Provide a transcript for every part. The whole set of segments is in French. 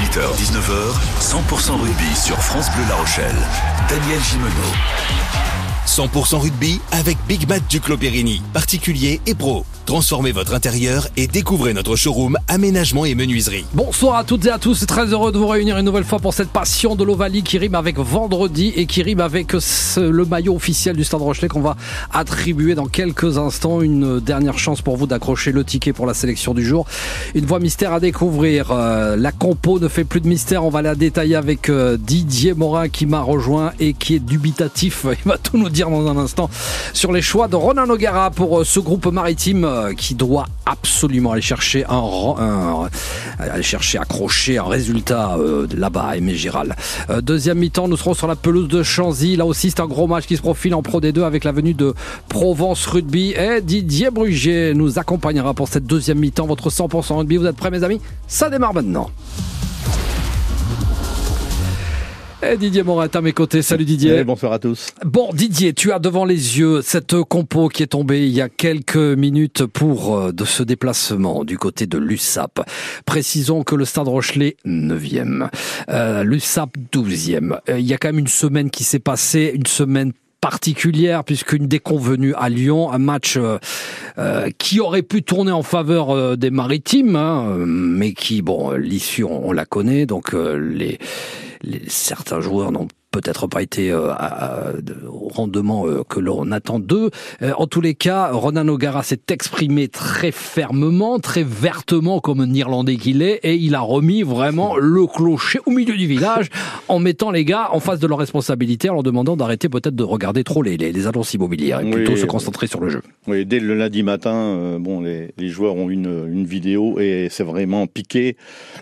18h-19h, 100% rugby sur France Bleu La Rochelle. Daniel Gimeno. 100% rugby avec Big Mat du Clos Périni, particulier et pro. Transformez votre intérieur et découvrez notre showroom aménagement et menuiserie. Bonsoir à toutes et à tous, très heureux de vous réunir une nouvelle fois pour cette passion de l'Ovalie qui rime avec vendredi et qui rime avec le maillot officiel du Stade Rochelet qu'on va attribuer dans quelques instants. Une dernière chance pour vous d'accrocher le ticket pour la sélection du jour. Une voix mystère à découvrir. Euh, la compo ne fait plus de mystère, on va la détailler avec euh, Didier Morin qui m'a rejoint et qui est dubitatif. Il va tout nous dire dans un instant sur les choix de Ronan Nogara pour euh, ce groupe maritime euh, qui doit absolument aller chercher un, un aller chercher accrocher un résultat euh, là-bas à Aimé Giral. Euh, deuxième mi-temps, nous serons sur la pelouse de Chanzy. Là aussi, c'est un gros match qui se profile en Pro D2 avec la venue de Provence Rugby et Didier Brugier nous accompagnera pour cette deuxième mi-temps. Votre 100% rugby, vous êtes prêts, mes amis? Ça démarre maintenant. Eh, Didier Morin à mes côtés. Salut Didier. bonsoir à tous. Bon Didier, tu as devant les yeux cette compo qui est tombée il y a quelques minutes pour euh, de ce déplacement du côté de l'USAP. Précisons que le Stade Rochelet 9e, euh, l'USAP 12e. Euh, il y a quand même une semaine qui s'est passée, une semaine particulière puisqu'une déconvenue à Lyon, un match qui aurait pu tourner en faveur des maritimes, hein, mais qui, bon, l'issue on, la connaît, donc les certains joueurs n'ont peut-être pas été euh, au rendement euh, que l'on attend d'eux. Euh, en tous les cas, Ronan O'Gara s'est exprimé très fermement, très vertement comme un Irlandais qu'il est, et il a remis vraiment le clocher au milieu du village en mettant les gars en face de leurs responsabilités, en leur demandant d'arrêter peut-être de regarder trop les, les, annonces immobilières et plutôt se concentrer sur le jeu. Oui, dès le lundi matin, bon, les, les, joueurs ont une, une vidéo et c'est vraiment piqué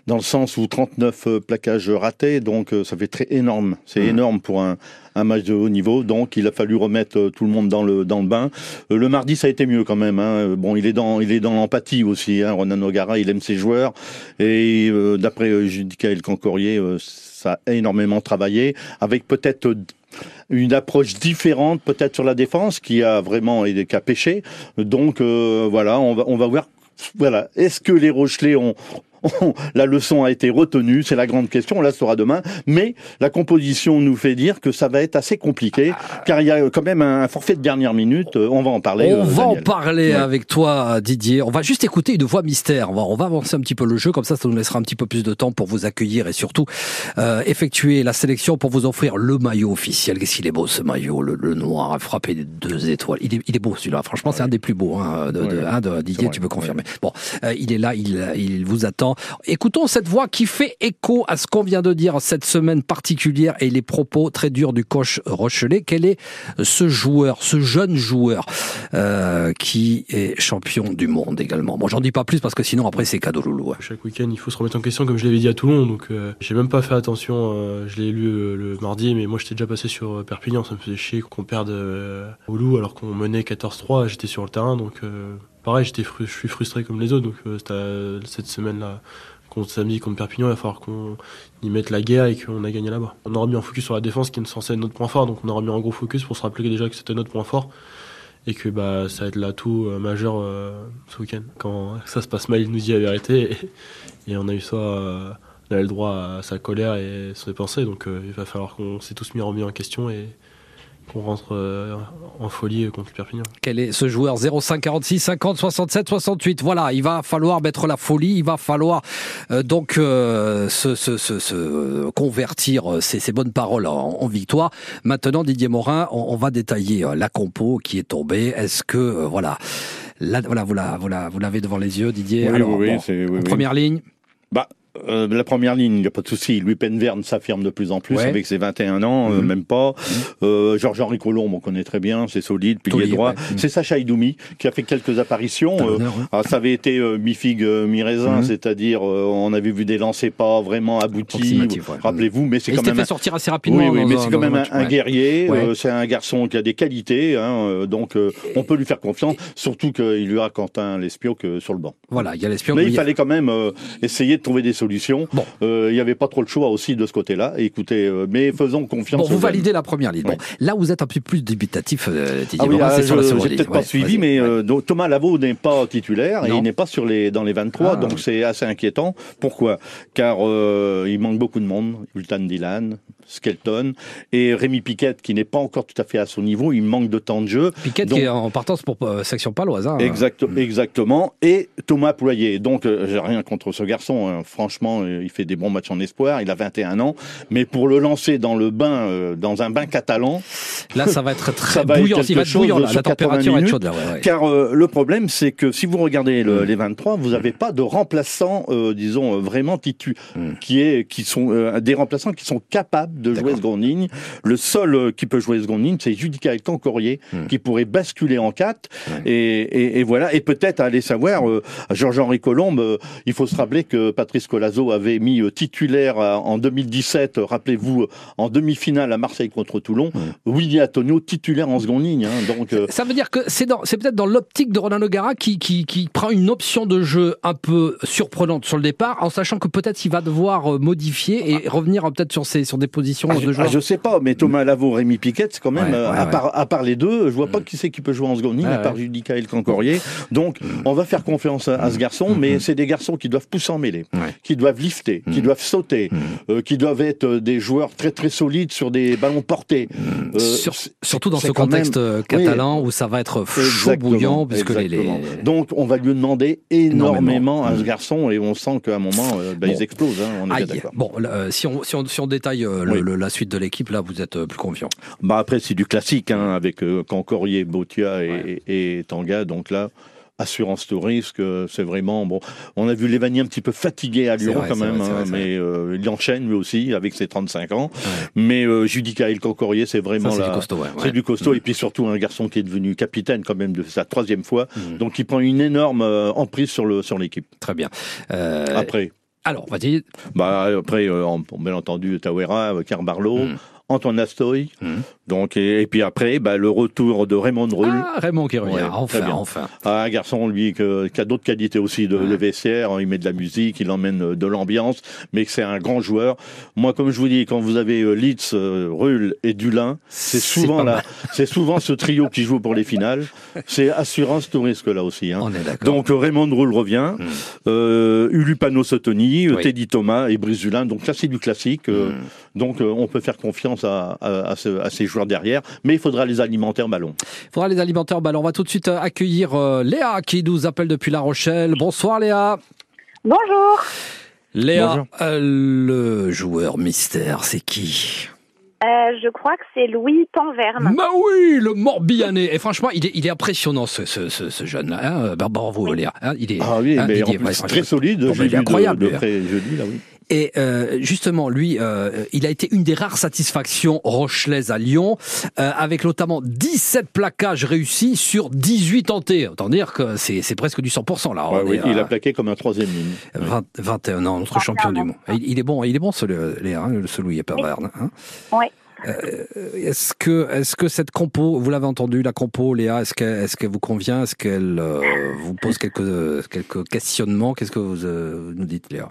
dans le sens où 39 plaquages ratés, donc ça fait très énorme. C'est mmh énorme pour un, match de haut niveau. Donc, il a fallu remettre euh, tout le monde dans le dans le bain. Euh, le mardi, ça a été mieux quand même. Hein. Bon, il est dans il est dans l'empathie aussi. Hein. Ronan O'Gara, il aime ses joueurs. Et euh, d'après euh, Judicaël Cancorier, ça a énormément travaillé avec peut-être une approche différente peut-être sur la défense qui a vraiment qui a pêché. Donc voilà, on va on va voir voilà. Est-ce que les Rochelais ont, la leçon a été retenue, c'est la grande question, on la saura demain, mais la composition nous fait dire que ça va être assez compliqué, car il y a quand même un forfait de dernière minute, euh, on va en parler. On euh, va en parler avec toi Didier, on va juste écouter une voix mystère, on va, avancer un petit peu le jeu, comme ça ça nous laissera un petit peu plus de temps pour vous accueillir et surtout euh, effectuer la sélection pour vous offrir le maillot officiel. Qu'est-ce qu'il est beau ce maillot, le, noir frappé des deux étoiles, il est, il est beau celui-là, franchement c'est un des plus beaux hein, de, hein, de, Didier, tu peux confirmer. Bon, il est là, il, il vous attend Écoutons cette voix qui fait écho à ce qu'on vient de dire cette semaine particulière et les propos très durs du coach Rochelet. Quel est ce joueur, ce jeune joueur euh, qui est champion du monde également? Bon, j'en dis pas plus parce que sinon après c'est cadeau loulou. Hein. Chaque week-end, il faut se remettre en question comme je l'avais dit à Toulon. Donc euh, j'ai même pas fait attention. Euh, je l'ai lu le mardi, mais moi j'étais déjà passé sur Perpignan. Ça me faisait chier qu'on perde au loup alors qu'on menait 14-3. J'étais sur le terrain, donc pareil, j'étais je suis frustré comme les autres. Donc euh, cette semaine-là, contre samedi contre Perpignan, il va falloir qu'on y mette la guerre et qu'on a gagné là-bas. On aura mis un focus sur la défense qui est censé être notre point fort, donc on aura mis un gros focus pour se rappeler déjà que c'était notre point fort et que bah ça va être l'atout euh, majeur euh, ce week-end. Quand ça se passe mal, il nous dit la vérité et, on a eu ça. on a le droit à sa colère et ses pensées, donc il va falloir qu'on s'est tous mis en question et, qu'on rentre euh, en folie contre Perpignan. Quel est ce joueur? 05 46 50 67 68 Voilà, il va falloir mettre la folie, il va falloir euh, donc euh, se, convertir ces, bonnes paroles en, victoire. Maintenant, Didier Morin, on, va détailler la compo qui est tombée. Est-ce que voilà, voilà, vous vous l'avez devant les yeux, Didier? Oui, oui, oui, première ligne. Bah, euh, la première ligne, il n'y a pas de souci. Louis Penverne s'affirme de plus en plus avec ses 21 ans, euh, mhm. même pas. Mhm. Euh, Georges-Henri Colombe, on connaît très bien, c'est solide, pilier droit. Mhm. C'est Sacha Idoumi qui a fait quelques apparitions. Ah, ça avait été mi-figue, mi-raisin, c'est-à-dire on avait vu des lancers pas vraiment aboutis, rappelez-vous, mais c'est quand même... fait sortir assez rapidement. Oui, mais c'est quand même un, guerrier, c'est un garçon qui a des qualités, hein, donc on peut lui faire confiance, surtout qu'il y aura Quentin Lespio que sur le banc. Voilà, il y a Lespio. Mais il fallait quand même essayer de trouver des solutions solution. Il n'y avait pas trop le choix aussi de ce côté-là. Écoutez, mais faisons confiance. Bon, vous validez la première ligne. Bon, là, vous êtes un peu plus débutatif, Didier ah oui, ah, je n'ai peut-être pas suivi, mais Thomas Lavaux n'est pas titulaire et il n'est pas sur les, dans les 23, ah. donc c'est assez inquiétant. Pourquoi? Car il manque beaucoup de monde. Ultan Dylan, Skelton et Rémi Piquet qui n'est pas encore tout à fait à son niveau, il manque de temps de jeu. Piquet qui est en partance pour euh, section paloise. Hein. Exact, mm. Exactement. Et Thomas Ployer. Donc euh, j'ai rien contre ce garçon, hein. franchement, euh, il fait des bons matchs en espoir, il a 21 ans, mais pour le lancer dans le bain, dans un bain catalan, là ça va être très bouillant, il va être bouillant, la température va être chaude là. Car le problème c'est que si vous regardez mm. les 23, vous n'avez pas de remplaçants, disons vraiment titu, mm. qui est qui sont des remplaçants qui sont capables de jouer seconde ligne. Le seul euh, qui peut jouer seconde ligne, c'est Judicaël Cancorier, hmm. qui pourrait basculer en 4. Et, voilà. Et peut-être aller savoir, euh, Georges-Henri Colombe, euh, il faut se rappeler que Patrice Colazo avait mis titulaire en 2017, rappelez-vous, en demi-finale à Marseille contre Toulon, hmm. Willy Antonio titulaire en seconde ligne. Hein. donc, Ça veut dire que c'est peut-être dans l'optique de Ronan Nogara qui, qui, qui, prend une option de jeu un peu surprenante sur le départ, en sachant que peut-être il va devoir modifier et revenir peut-être sur, ses, sur des positions ah, je, ah, sais pas, mais Thomas Lavaux, Rémi Piquet, c'est quand même, euh, à, Part, à, part, les deux, je vois pas mm. qui c'est qui peut jouer en seconde ligne, à part Judicaël Cancorier. Donc, mm. on va faire confiance à, ce garçon, mais mm. c'est des garçons qui doivent pousser en mêlée, qui doivent lifter, qui doivent sauter, euh, qui doivent être euh, des joueurs très très solides sur des ballons portés. surtout dans ce contexte catalan où ça va être chaud bouillant, puisque les, Donc, on va lui demander énormément à ce garçon et on sent qu'à un moment, bah, ils explosent. Hein, on est d'accord. Bon, si, on, si, on, détaille le, la suite de l'équipe, là, vous êtes euh, plus confiant. Bah après, c'est du classique, hein, avec euh, Cancorier, Botia et, et, Tanga. Donc là, assurance tout risque, euh, c'est vraiment bon. On a vu Lévani un petit peu fatigué à Lyon quand même, hein, mais euh, il enchaîne lui aussi avec ses 35 ans. Mais euh, Judicaël Cancorier, c'est vraiment c'est du costaud. C'est du costaud et puis surtout un garçon qui est devenu capitaine quand même de sa troisième fois, mm. donc il prend une énorme emprise sur le sur l'équipe. Très bien. Après. Alors, vas-y. Bah, après, bien entendu, Tawera, Carbarlo. Mm. Antoine Astoy. Mmh. Donc, et, puis après, bah, le retour de Raymond Rull. Ah, Raymond qui revient, enfin, enfin. Ah, un garçon, lui, que, qui a d'autres qualités aussi de, de, vestiaire. Il met de la musique, il emmène euh, de l'ambiance, mais c'est un grand joueur. Moi, comme je vous dis, quand vous avez euh, Litz, euh, Rull et Dulin, c'est souvent là, c'est souvent ce trio qui joue pour les finales. C'est assurance tout risque là aussi. Hein. On est d'accord. Donc, Raymond Rull revient. Mmh. Euh, Ulupano Sotoni, Teddy Thomas et Brice Dulin. Donc là, c'est du classique. Mmh. Donc, on peut faire confiance à, ces joueurs derrière, mais il faudra les alimenter en ballon. Il faudra les alimenter en ballon. On va tout de suite euh, accueillir euh, Léa qui nous appelle depuis La Rochelle. Bonsoir Léa. Bonjour. Léa, euh, le joueur mystère, c'est qui? Je crois que c'est Louis Tanverne. Bah oui, le Morbihanais. Et franchement, il est, il est impressionnant ce, jeune-là. Hein bah, bravo, Léa. Hein, il est, ah oui, hein, mais très solide. il est incroyable. De, là, oui. Et euh, justement, lui, euh, il a été une des rares satisfactions rochelaises à Lyon, euh, avec notamment 17 plaquages réussis sur 18 tentés. Autant dire que c'est presque du 100% là. oui, il a plaqué comme un troisième ligne. 21 ans, notre champion du monde. Il, est bon, il est bon ce, Léa, hein, ce Louis Epperverne. Hein. Oui. est-ce que, est-ce que cette compo, vous l'avez entendu, la compo, Léa, est-ce qu'elle, est-ce qu'elle vous convient? Est-ce qu'elle vous pose quelques, quelques questionnements? Qu'est-ce que vous nous dites, Léa?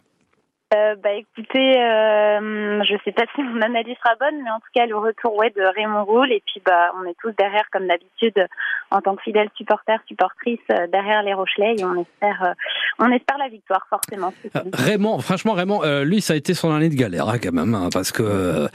Euh, bah écoutez, euh, je sais pas si mon analyse sera bonne, mais en tout cas le retour ouais de Raymond Roule et puis bah on est tous derrière comme d'habitude en tant que fidèles supporters supportrices euh, derrière les Rochelais et on espère euh, on espère la victoire forcément. Raymond, franchement Raymond, lui ça a été son année de galère hein, quand même hein, parce que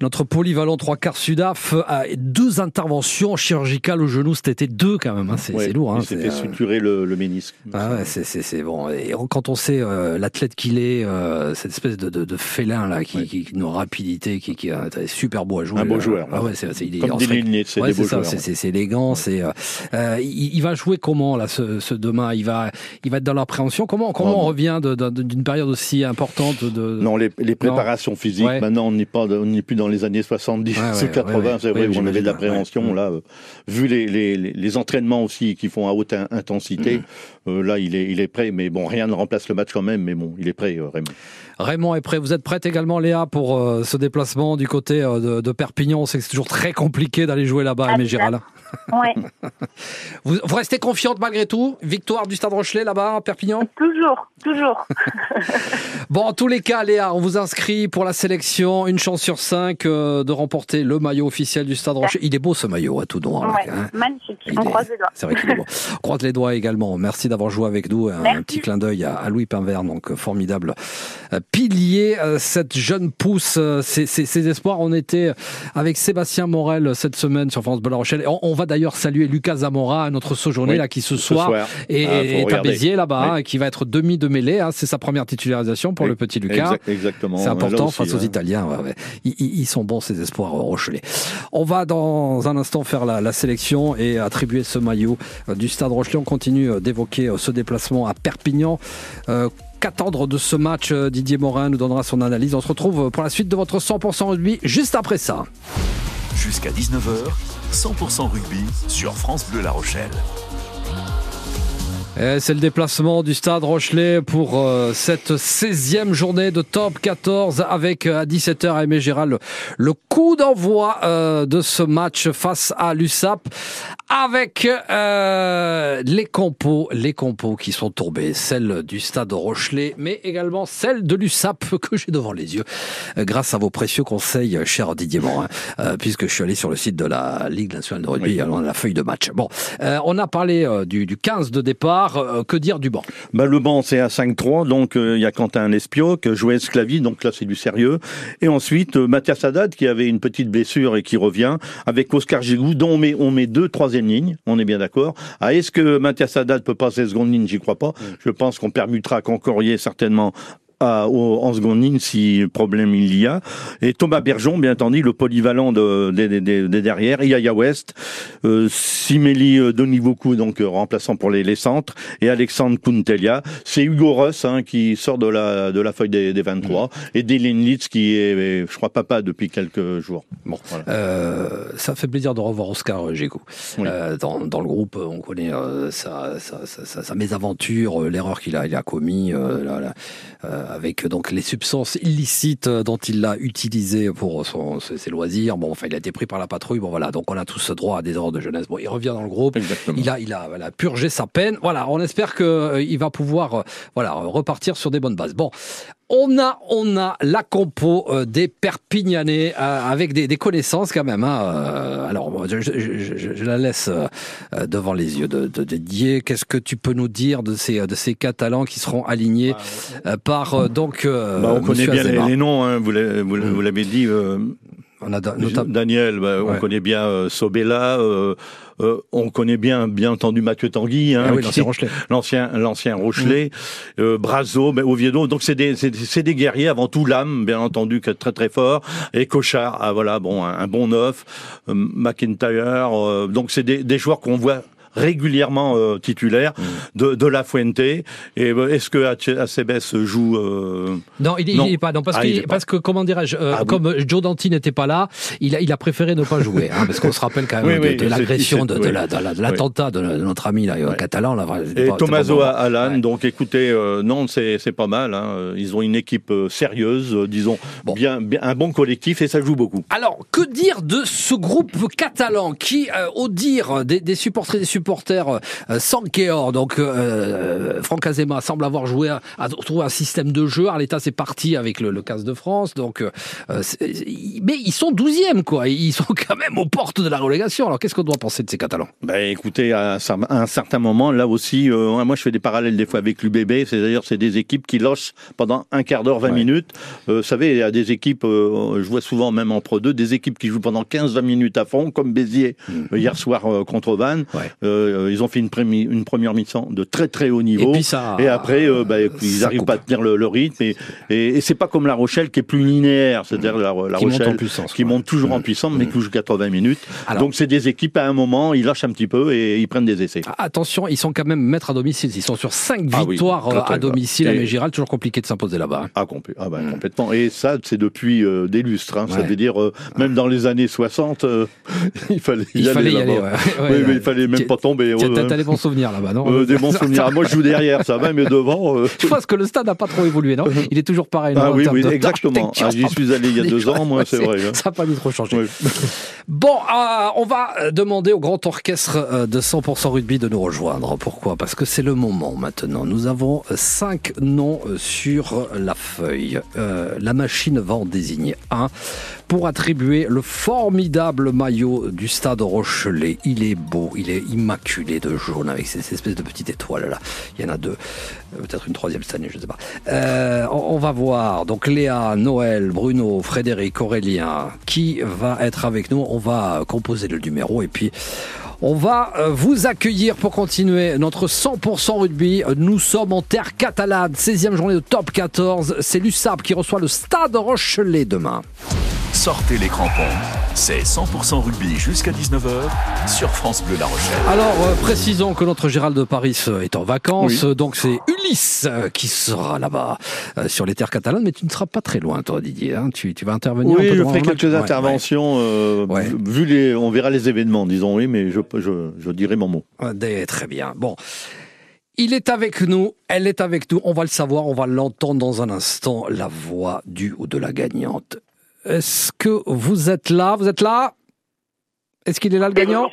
notre polyvalent trois quarts Sudaf a deux interventions chirurgicales au genou cet été deux quand même, hein, c'est lourd. Hein, il s'est fait suturer le, le ménisque. Ah ouais, c'est bon et quand on sait l'athlète qu'il est euh, cette espèce de, de, de félin là, qui, qui, qui, une rapidité, qui, qui est super beau à jouer. Un beau joueur. Ah ouais, c'est il est, Comme c'est ouais, C'est élégant, c'est. Euh, euh, il, il, va jouer comment là, ce, ce, demain? Il va, il va être dans l'appréhension? Comment, comment on revient d'une période aussi importante de Non, les, les préparations physiques. Maintenant, on n'est pas, on n'est plus dans les années 70 ou 80. c'est vrai, où on avait de l'appréhension là. vu les, les, les, entraînements aussi qui font à haute intensité, mm. là, il est, il est prêt. Mais bon, rien ne remplace le match quand même. Mais bon, il est prêt, Raymond. Raymond est prêt. Vous êtes prête également, Léa, pour euh, ce déplacement du côté euh, de, Perpignan? C'est toujours très compliqué d'aller jouer là-bas, Aimé Giral. Ouais, Vous, vous restez confiante malgré tout? Victoire du Stade Rochelet là-bas à Perpignan? Toujours, toujours. Bon, en tous les cas, Léa, on vous inscrit pour la sélection. Une chance sur cinq euh, de remporter le maillot officiel du Stade Rochelet. Il est beau ce maillot, à tout noir. Ouais, hein. magnifique. Il On est- croise les doigts. C'est vrai qu'il est beau. On croise les doigts également. Merci d'avoir joué avec nous. Un, petit clin d'œil à, à Louis Pinvert, donc euh, formidable euh, pilier. euh, Cette jeune pousse, euh, ses, ses- ses espoirs. On était avec Sébastien Morel cette semaine sur France Bleu La Rochelle. On va d'ailleurs saluer Lucas Zamora, notre sojourné Oui, là qui ce, ce soir, soir. est, Ah, est à. Béziers là-bas, Oui. hein, qui va être demi de mêlée. hein. C'est sa première titularisation pour Oui. le petit Lucas. Exact- exactement. C'est important aussi, face aux hein. Italiens. ouais, ouais. Ils, ils- ils sont bons ces espoirs euh, rochelais. On va dans un instant faire la, la sélection et attribuer ce maillot euh, du Stade Rochelet. On continue euh, d'évoquer ce déplacement à Perpignan. Euh, Qu'attendre de ce match Didier Morin nous donnera son analyse. On se retrouve pour la suite de votre 100% rugby juste après ça. Jusqu'à 19h, 100% rugby sur France Bleu La Rochelle. C'est le déplacement du Stade Rochelet pour euh, cette 16e journée de top 14 avec euh, à 17h à Aimé Gérald le, le coup d'envoi euh, de ce match face à l'USAP avec euh, les compos, les compos qui sont tombés, celle du Stade Rochelet mais également celle de l'USAP que j'ai devant les yeux grâce à vos précieux conseils cher Didier Morin puisque je suis allé sur le site de la Ligue nationale de rugby Oui. on a la feuille de match. Bon, euh, on a parlé du, du 15 de départ, euh, que dire du banc? Bah, le banc, c'est à 5-3, donc euh, il y a Quentin Lespioc, Joël Sclavy, donc là c'est du sérieux. Et ensuite, euh, Mathias Haddad, qui avait une petite blessure et qui revient, avec Oscar Gigou, dont on met, on met deux troisième lignes, on est bien d'accord. Ah, Est-ce que Mathias Haddad peut passer seconde ligne? J'y crois pas. Je pense qu'on permutera Concorier certainement à- au- en seconde ligne si problème il y a. Et Thomas Bergeon, bien entendu, le polyvalent de, des derrière. Yaya West, euh, Simeli euh, Donivoku, donc euh, remplaçant pour les, les centres, et Alexandre Kuntelia. C'est Hugo Ross hein, qui sort de la, de la feuille des, des 23. Et Dylan Litz qui est, je crois, papa depuis quelques jours. Bon, voilà. Euh, ça fait plaisir de revoir Oscar Gégou. Oui. Euh, dans, dans le groupe, on connaît euh, sa, sa, sa, sa- sa mésaventure, euh, l'erreur qu'il a, il a commis euh, euh, avec donc les substances illicites euh, dont il l'a utilisé pour son, ses, loisirs. Bon, enfin, il a été pris par la patrouille. Bon, voilà. Donc, on a tous droit à des erreurs de jeunesse. Bon, il revient dans le groupe. Exactement. Il a, il a, voilà, purgé sa peine. Voilà, on espère que euh, il va pouvoir, euh, voilà, repartir sur des bonnes bases. Bon, on a, on a la compo euh, des Perpignanais euh, avec des, des connaissances quand même. Hein, euh, alors, je, je- je- je- la laisse devant les yeux de, de Didier. Qu'est-ce que tu peux nous dire de ces, de ces Catalans qui seront alignés euh, par euh, donc euh, Bah, on connaît bien les, noms, hein, vous l'avez vous l'avez dit. euh, On a. Daniel, bah, on connaît bien euh, Sobella, euh, euh, on connaît bien, bien entendu Mathieu Tanguy, hein, Ah oui, qui- l'ancien Rochelet. l'ancien, l'ancien Rochelet, euh, Brazo, ben, Oviedo. Donc c'est des, c'est, des guerriers avant tout l'âme, bien entendu, que très très fort. Et Cochard, ah, voilà, bon, un, un bon neuf. Euh, McIntyre, euh, donc c'est des, des joueurs qu'on voit régulièrement euh, titulaires de, de La Fuente. Et euh, est-ce que Ace- Acebes joue euh, Non, il, il Non. est pas. Non, parce, Ah, pas. parce que comment dirais-je, euh, Ah oui. comme Joe Danti n'était pas là, il a, il a préféré ne pas jouer, hein, parce qu'on se rappelle quand même Oui, de, oui, de c'est- l'agression, de, de c'est- la- de la- de l'attentat de, de notre ami là, Ouais. catalan. Là, Et pas-. Alan, Ouais. donc écoutez, euh, non, c'est c'est pas mal. Hein. Ils ont une équipe sérieuse, euh, disons, Bon. bien, bien, un bon collectif et ça joue beaucoup. Alors, que dire de ce groupe catalan qui, euh, au dire des, des supporters des supporters, euh, Sankeor, donc euh, Franck Azema semble avoir joué à, à trouver un système de jeu. Arleta c'est parti avec le, le 15 de France, donc, euh, mais ils sont 12e quoi. Ils sont quand même aux portes de la relégation. Alors, qu'est-ce qu'on doit penser de ces Catalans? Ben, écoutez, à, un certain moment, là aussi, euh, moi je fais des parallèles des fois avec l'UBB, c'est-à-dire c'est des équipes qui lâchent pendant un quart d'heure, 20 Ouais. minutes. Euh, vous savez, il y a des équipes, euh, je vois souvent même en Pro 2, des équipes qui jouent pendant 15-20 minutes à fond, comme Béziers euh, hier soir euh, contre Vannes. Ouais. Euh, ils ont fait une, première mi-temps de très très haut niveau. Et puis ça. Et après, euh, bah, ils ça arrivent coupe. pas à tenir le, le rythme. Et, et, et c'est pas comme La Rochelle qui est plus linéaire, c'est-à-dire la, la Qui monte Rochelle en puissance, qui ouais. monte toujours en puissance, mais qui joue 80 minutes. Alors- Donc c'est des équipes à un moment, ils lâchent un petit peu et ils prennent des essais. Ah, Attention, ils sont quand même maîtres à domicile. Ils sont sur 5 Ah victoires euh, à domicile à Mégiral. Toujours compliqué de s'imposer là-bas. Ah, complé- ah bah, Mmh. complètement. Et ça, c'est depuis euh, des lustres. Hein. Ça veut dire, même dans les années 60, euh, il fallait y Il aller. fallait y aller. ouais. Oui, ouais. mais il fallait même pas tomber. T'as t'as des bons souvenirs là-bas, non Euh, des bons souvenirs. Moi, je joue derrière, ça va, mais devant. euh, Je pense que le stade n'a pas trop évolué, non Il est toujours pareil. non, Ah oui, oui, exactement. Ah, J'y suis allé il y a deux ans, moi, c'est vrai. hein. Ça n'a pas dû trop changer. Ouais. Bon, euh, on va euh, demander au grand orchestre euh, de 100% rugby de nous rejoindre. Pourquoi? Parce que c'est le moment maintenant. Nous avons euh, cinq noms euh, sur la feuille. Euh, la machine va en désigner un pour attribuer le formidable maillot du stade Rochelet. Il est beau, il est immaculé de jaune avec ces espèces de petites étoiles là. Il y en a deux, Euh, peut-être une troisième cette année, je ne sais pas. Euh, on, on va voir donc Léa, Noël, Bruno, Frédéric, Aurélien, qui va être avec nous? On va composer le numéro et puis on va euh, vous accueillir pour continuer notre 100% rugby. Nous sommes en terre catalane, 16e journée de top 14. C'est l'USAP qui reçoit le Stade Rochelet demain. Sortez les crampons. C'est 100% rugby jusqu'à 19h sur France Bleu La Rochelle. Alors, euh, précisons que notre Gérald de Paris euh, est en vacances, donc c'est Ulysse euh, qui sera là-bas euh, sur les terres catalanes, mais tu ne seras pas très loin, toi, Didier. hein. Tu, tu vas intervenir un Oui, je ferai match. quelques Ouais, interventions. euh, Ouais. vu- les, on verra les événements, disons oui, mais je, je, je dirai mon mot. Ouais, Très bien. Bon. Il est avec nous, elle est avec nous, on va le savoir, on va l'entendre dans un instant, la voix du ou de la gagnante. Est-ce que vous êtes là? Vous êtes là? Est-ce qu'il est là le gagnant?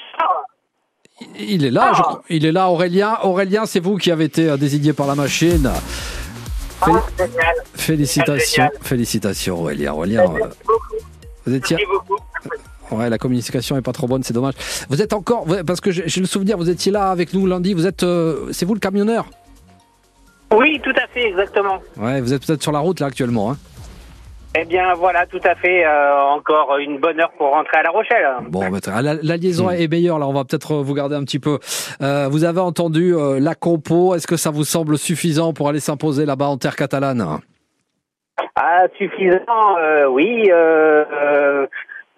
Il est là, je crois. il est là Aurélien. Aurélien, c'est vous qui avez été euh, désigné par la machine. Féli- Félicitations, félicitations Aurélien. Aurélien, euh, vous étiez... Ouais, la communication est pas trop bonne, c'est dommage. Vous êtes encore, parce que j'ai j'ai le souvenir, vous étiez là avec nous lundi. Vous êtes, euh, c'est vous le camionneur? Oui, tout à fait, exactement. Ouais, vous êtes peut-être sur la route là actuellement. Hein Eh bien, voilà, tout à fait. euh, encore une bonne heure pour rentrer à La Rochelle. bon, bah, la, la liaison est meilleure là. On va peut-être euh, vous garder un petit peu. Euh, vous avez entendu euh, la compo. Est-ce que ça vous semble suffisant pour aller s'imposer là-bas en terre catalane? Ah, suffisant, euh, oui.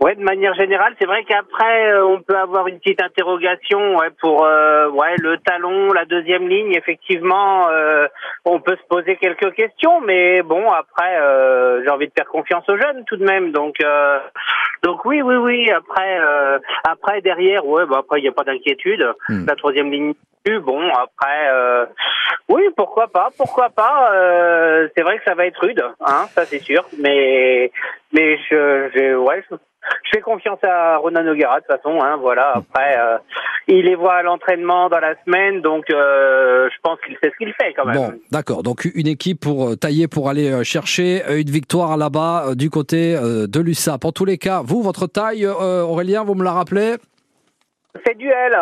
Ouais, de manière générale, c'est vrai qu'après, euh, on peut avoir une petite interrogation ouais, pour euh, ouais le talon, la deuxième ligne. Effectivement, euh, on peut se poser quelques questions, mais bon, après, euh, j'ai envie de faire confiance aux jeunes tout de même. Donc, euh, donc oui, oui, oui. Après, euh, après derrière, ouais, bah après, il n'y a pas d'inquiétude. Hmm. La troisième ligne. Bon, après, euh, oui, pourquoi pas, pourquoi pas. euh, c'est vrai que ça va être rude, hein, ça c'est sûr. Mais, mais je, je, ouais, je, je fais confiance à Ronan O'Gara de toute façon. Hein, voilà. Après, euh, il les voit à l'entraînement dans la semaine, donc euh, je pense qu'il sait ce qu'il fait quand même. Bon, d'accord. Donc une équipe pour euh, tailler pour aller chercher une victoire là-bas du côté de l'USAP. En tous les cas, vous, votre taille, Aurélien, vous me la rappelez? C'est duel.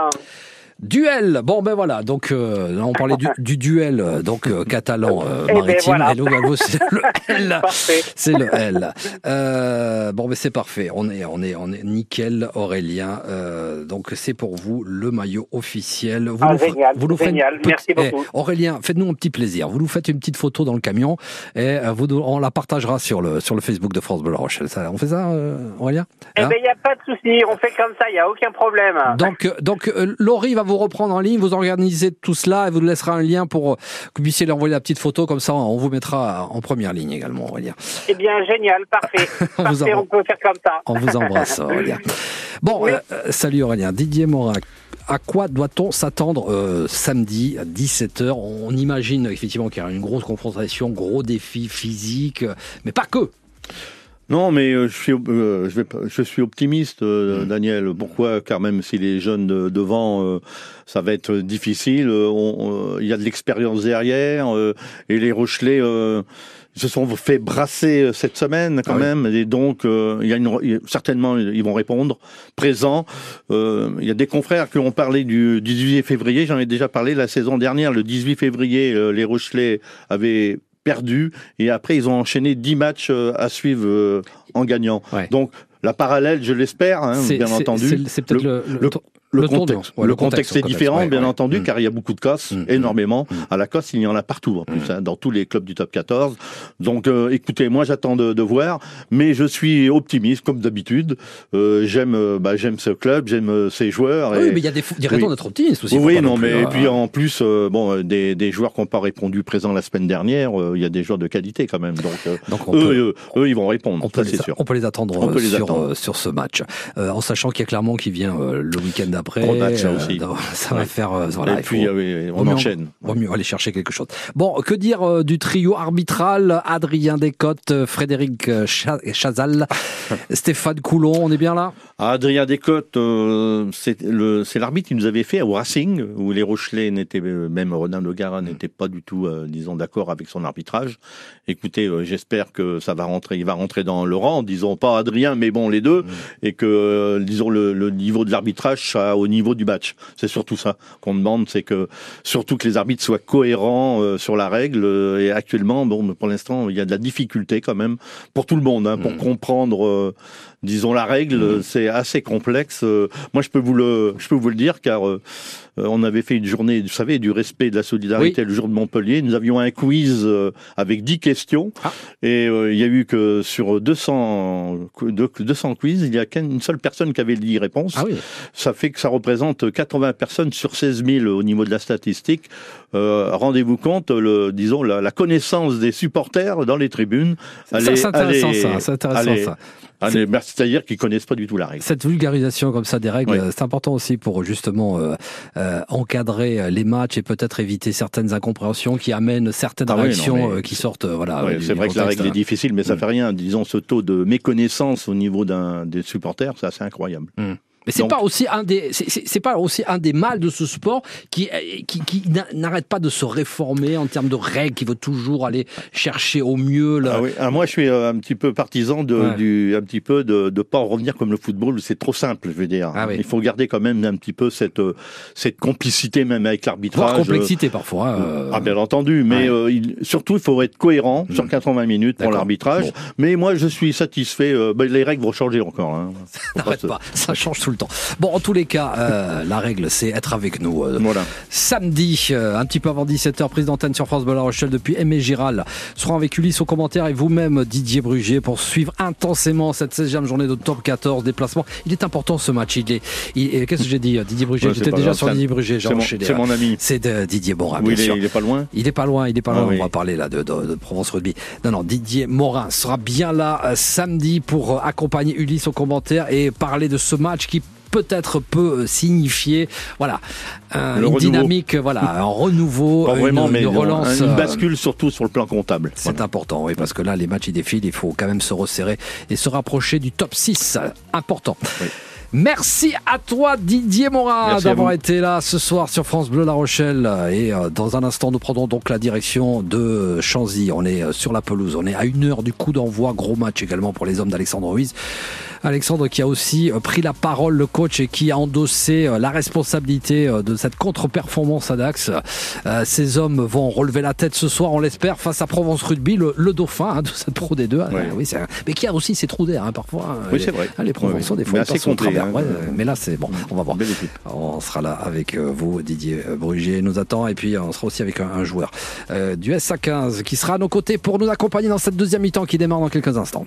Duel. Bon ben voilà. Donc euh, là, on parlait du, du duel euh, donc euh, catalan euh, Eh ben, maritime. voilà. Et le Galvo, c'est le L. C'est le L. Euh, bon, mais c'est parfait. On est, on est, on est nickel, Aurélien. Euh, donc c'est pour vous le maillot officiel. Vous Ah, nous génial, vous nous génial. Merci beaucoup. Eh, Aurélien, faites-nous un petit plaisir. Vous nous faites une petite photo dans le camion et euh, vous, on la partagera sur le sur le Facebook de France Bleu. Ça, on fait ça, euh, Aurélien? Eh Hein? ben, il n'y a pas de souci. On fait comme ça. Il n'y a aucun problème. donc, euh, donc euh, Laurie va vous reprendre en ligne, vous organisez tout cela et vous nous laissera un lien pour euh, que vous puissiez lui envoyer la petite photo, comme ça on vous mettra en première ligne également, Aurélien. Eh bien, génial, parfait. On vous parfait, en- on peut faire comme ça. On vous embrasse, Aurélien. Bon, Oui. euh, euh, salut Aurélien. Didier Morin, à quoi doit-on s'attendre euh, samedi à 17h On imagine effectivement qu'il y aura une grosse confrontation, gros défi physique, mais pas que. Non, mais euh, je, suis, euh, je, vais, pas- je suis optimiste, euh, Mm. Daniel. Pourquoi? Car même si les jeunes de- devant, ça va être difficile. on- Il y a de l'expérience derrière. et les Rochelais se sont fait brasser cette semaine quand Ah oui. même. Et donc, euh, il y a une, certainement, ils vont répondre présents. Euh, il y a des confrères qui ont parlé du 18 février. J'en ai déjà parlé la saison dernière. Le 18 février, euh, les Rochelais avaient perdu et après ils ont enchaîné 10 matchs euh, à suivre euh, en gagnant. Ouais. Donc la parallèle, je l'espère, hein, bien entendu. c'est- C'est peut-être le, le- le- le contexte, ouais, le contexte est différent, ouais, bien ouais. entendu, Mm. car il y a beaucoup de casses, Mm. énormément. Mm. À la cosse, il y en a partout, en plus, Mm. hein, dans tous les clubs du top 14. Donc, euh, écoutez, moi, j'attends de, de voir, mais je suis optimiste, comme d'habitude. Euh, j'aime, euh, bah, j'aime ce club, j'aime euh, ces joueurs. Oui, et- mais il y a des, des raisons Oui. d'être optimiste aussi. oui, non, mais hein. et puis en plus, euh, bon, des, des joueurs qui n'ont pas répondu présents la semaine dernière, euh, il y a des joueurs de qualité quand même. Donc, Donc on eux, peut- eux, eux, ils vont répondre, On peut, ça les, c'est sûr. on peut les attendre, On peut les sur, attendre. sur ce match, en sachant qu'il y a Clermont qui vient le week-end d'après. On a ça aussi. ça va faire. voilà, Et puis, on enchaîne. On va mieux aller chercher quelque chose. Bon, que dire du trio arbitral Adrien Descottes, Frédéric Chazal, Stéphane Coulon, on est bien là? Adrien Descottes, c'est l'arbitre qui nous avait fait au Racing, où les Rochelais n'étaient, même Ronan Gara n'était pas du tout, disons, d'accord avec son arbitrage. Écoutez, j'espère que ça va rentrer, il va rentrer dans le rang, disons pas Adrien, mais bon, les deux, mmh. et que, disons, le, niveau de l'arbitrage soit au niveau du match. C'est surtout ça qu'on demande, c'est que, surtout que les arbitres soient cohérents euh, sur la règle. Euh, et actuellement, bon, pour l'instant, il y a de la difficulté quand même pour tout le monde, hein, pour mmh. comprendre euh, disons la règle, mmh. c'est assez complexe. moi, je peux vous le, je peux vous le dire, car on avait fait une journée, vous savez, du respect et de la solidarité le jour de Montpellier. Nous avions un quiz avec 10 questions, ah. et il y a eu que sur 200, 200 quiz, il y a qu'une seule personne qui avait 10 réponses. Ah ça fait que ça représente 80 personnes sur 16 000 au niveau de la statistique. Euh, rendez-vous compte, le, disons, la, connaissance des supporters dans les tribunes. C'est intéressant ça, c'est intéressant ça. C'est-à-dire qu'ils connaissent pas du tout la règle. Cette vulgarisation comme ça des règles, c'est important aussi pour justement euh, euh, encadrer les matchs et peut-être éviter certaines incompréhensions qui amènent certaines ah réactions qui sortent. voilà. c'est vrai que la règle est difficile, mais ça mm. fait rien. Disons, ce taux de méconnaissance au niveau des supporters, c'est assez incroyable. Mm. Mais c'est pas aussi un des c'est pas aussi un des mâles de ce sport qui qui, qui n'arrête pas de se réformer en termes de règles, qui veut toujours aller chercher au mieux. Ah oui. Ah, moi, je suis euh, un petit peu partisan de du un petit peu de de pas en revenir comme le football, c'est trop simple, je veux dire. Ah Il faut garder quand même un petit peu cette euh, cette complicité même avec l'arbitrage. complexité parfois. Euh... Ah bien entendu, mais euh, il, surtout il faut être cohérent sur 80 mm. minutes pour l'arbitrage. Mais moi, je suis satisfait. Ben, les règles vont changer encore. Hein. Ça pas, ça change tout le Bon, en tous les cas, euh, la règle, c'est être avec nous. Euh, voilà. Samedi, euh, un petit peu avant 17h, prise d'antenne sur France Bleu La Rochelle depuis Aimé Giral. Seront avec Ulysse au commentaire et vous-même, Didier Brugier, pour suivre intensément cette 16e journée de top 14 déplacement. Il est important ce match. Il est, Qu'est-ce que j'ai dit, Didier Brugier? J'étais déjà sur Didier Brugier. C'est mon, ami. C'est Didier Morin. Oui, il, est, pas loin. Il est pas loin. Il est pas loin. Ah On va parler là de, de, Provence Rugby. Non, non, Didier Morin sera bien là samedi pour accompagner Ulysse au commentaire et parler de ce match qui peut-être peut signifier voilà une dynamique, voilà un renouveau, vraiment, une, mais relance, une euh, bascule surtout sur le plan comptable. C'est important, oui, parce que là les matchs ils défilent, il faut quand même se resserrer et se rapprocher du top 6, important. Merci à toi Didier Morin d'avoir été là ce soir sur France Bleu La Rochelle et euh, dans un instant nous prendrons donc la direction de Chanzy. On est euh, sur la pelouse, on est à une heure du coup d'envoi, gros match également pour les hommes d'Alexandre Ruiz. Alexandre qui a aussi euh, pris la parole, le coach, et qui a endossé euh, la responsabilité euh, de cette contre-performance à Dax. Ces hommes vont relever la tête ce soir, on l'espère, face à Provence Rugby, le, dauphin hein, de cette Pro D2. Oui, mais qui a aussi ses trous d'air hein, parfois. Hein, oui, c'est vrai. Les Provençaux, des fois, ils passent mais là, c'est bon. On va voir. On sera là avec vous, Didier Brugier nous attend, et puis on sera aussi avec un, joueur du SA15 qui sera à nos côtés pour nous accompagner dans cette deuxième mi-temps qui démarre dans quelques instants.